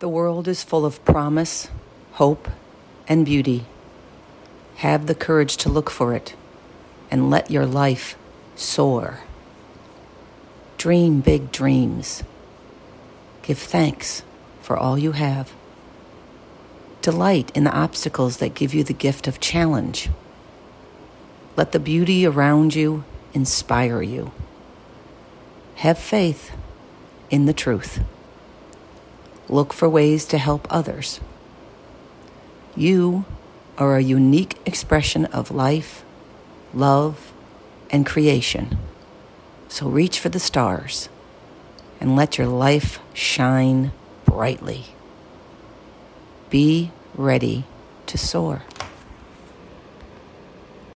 The world is full of promise, hope, and beauty. Have the courage to look for it and let your life soar. Dream big dreams. Give thanks for all you have. Delight in the obstacles that give you the gift of challenge. Let the beauty around you inspire you. Have faith in the truth. Look for ways to help others. You are a unique expression of life, love, and creation. So reach for the stars and let your life shine brightly. Be ready to soar.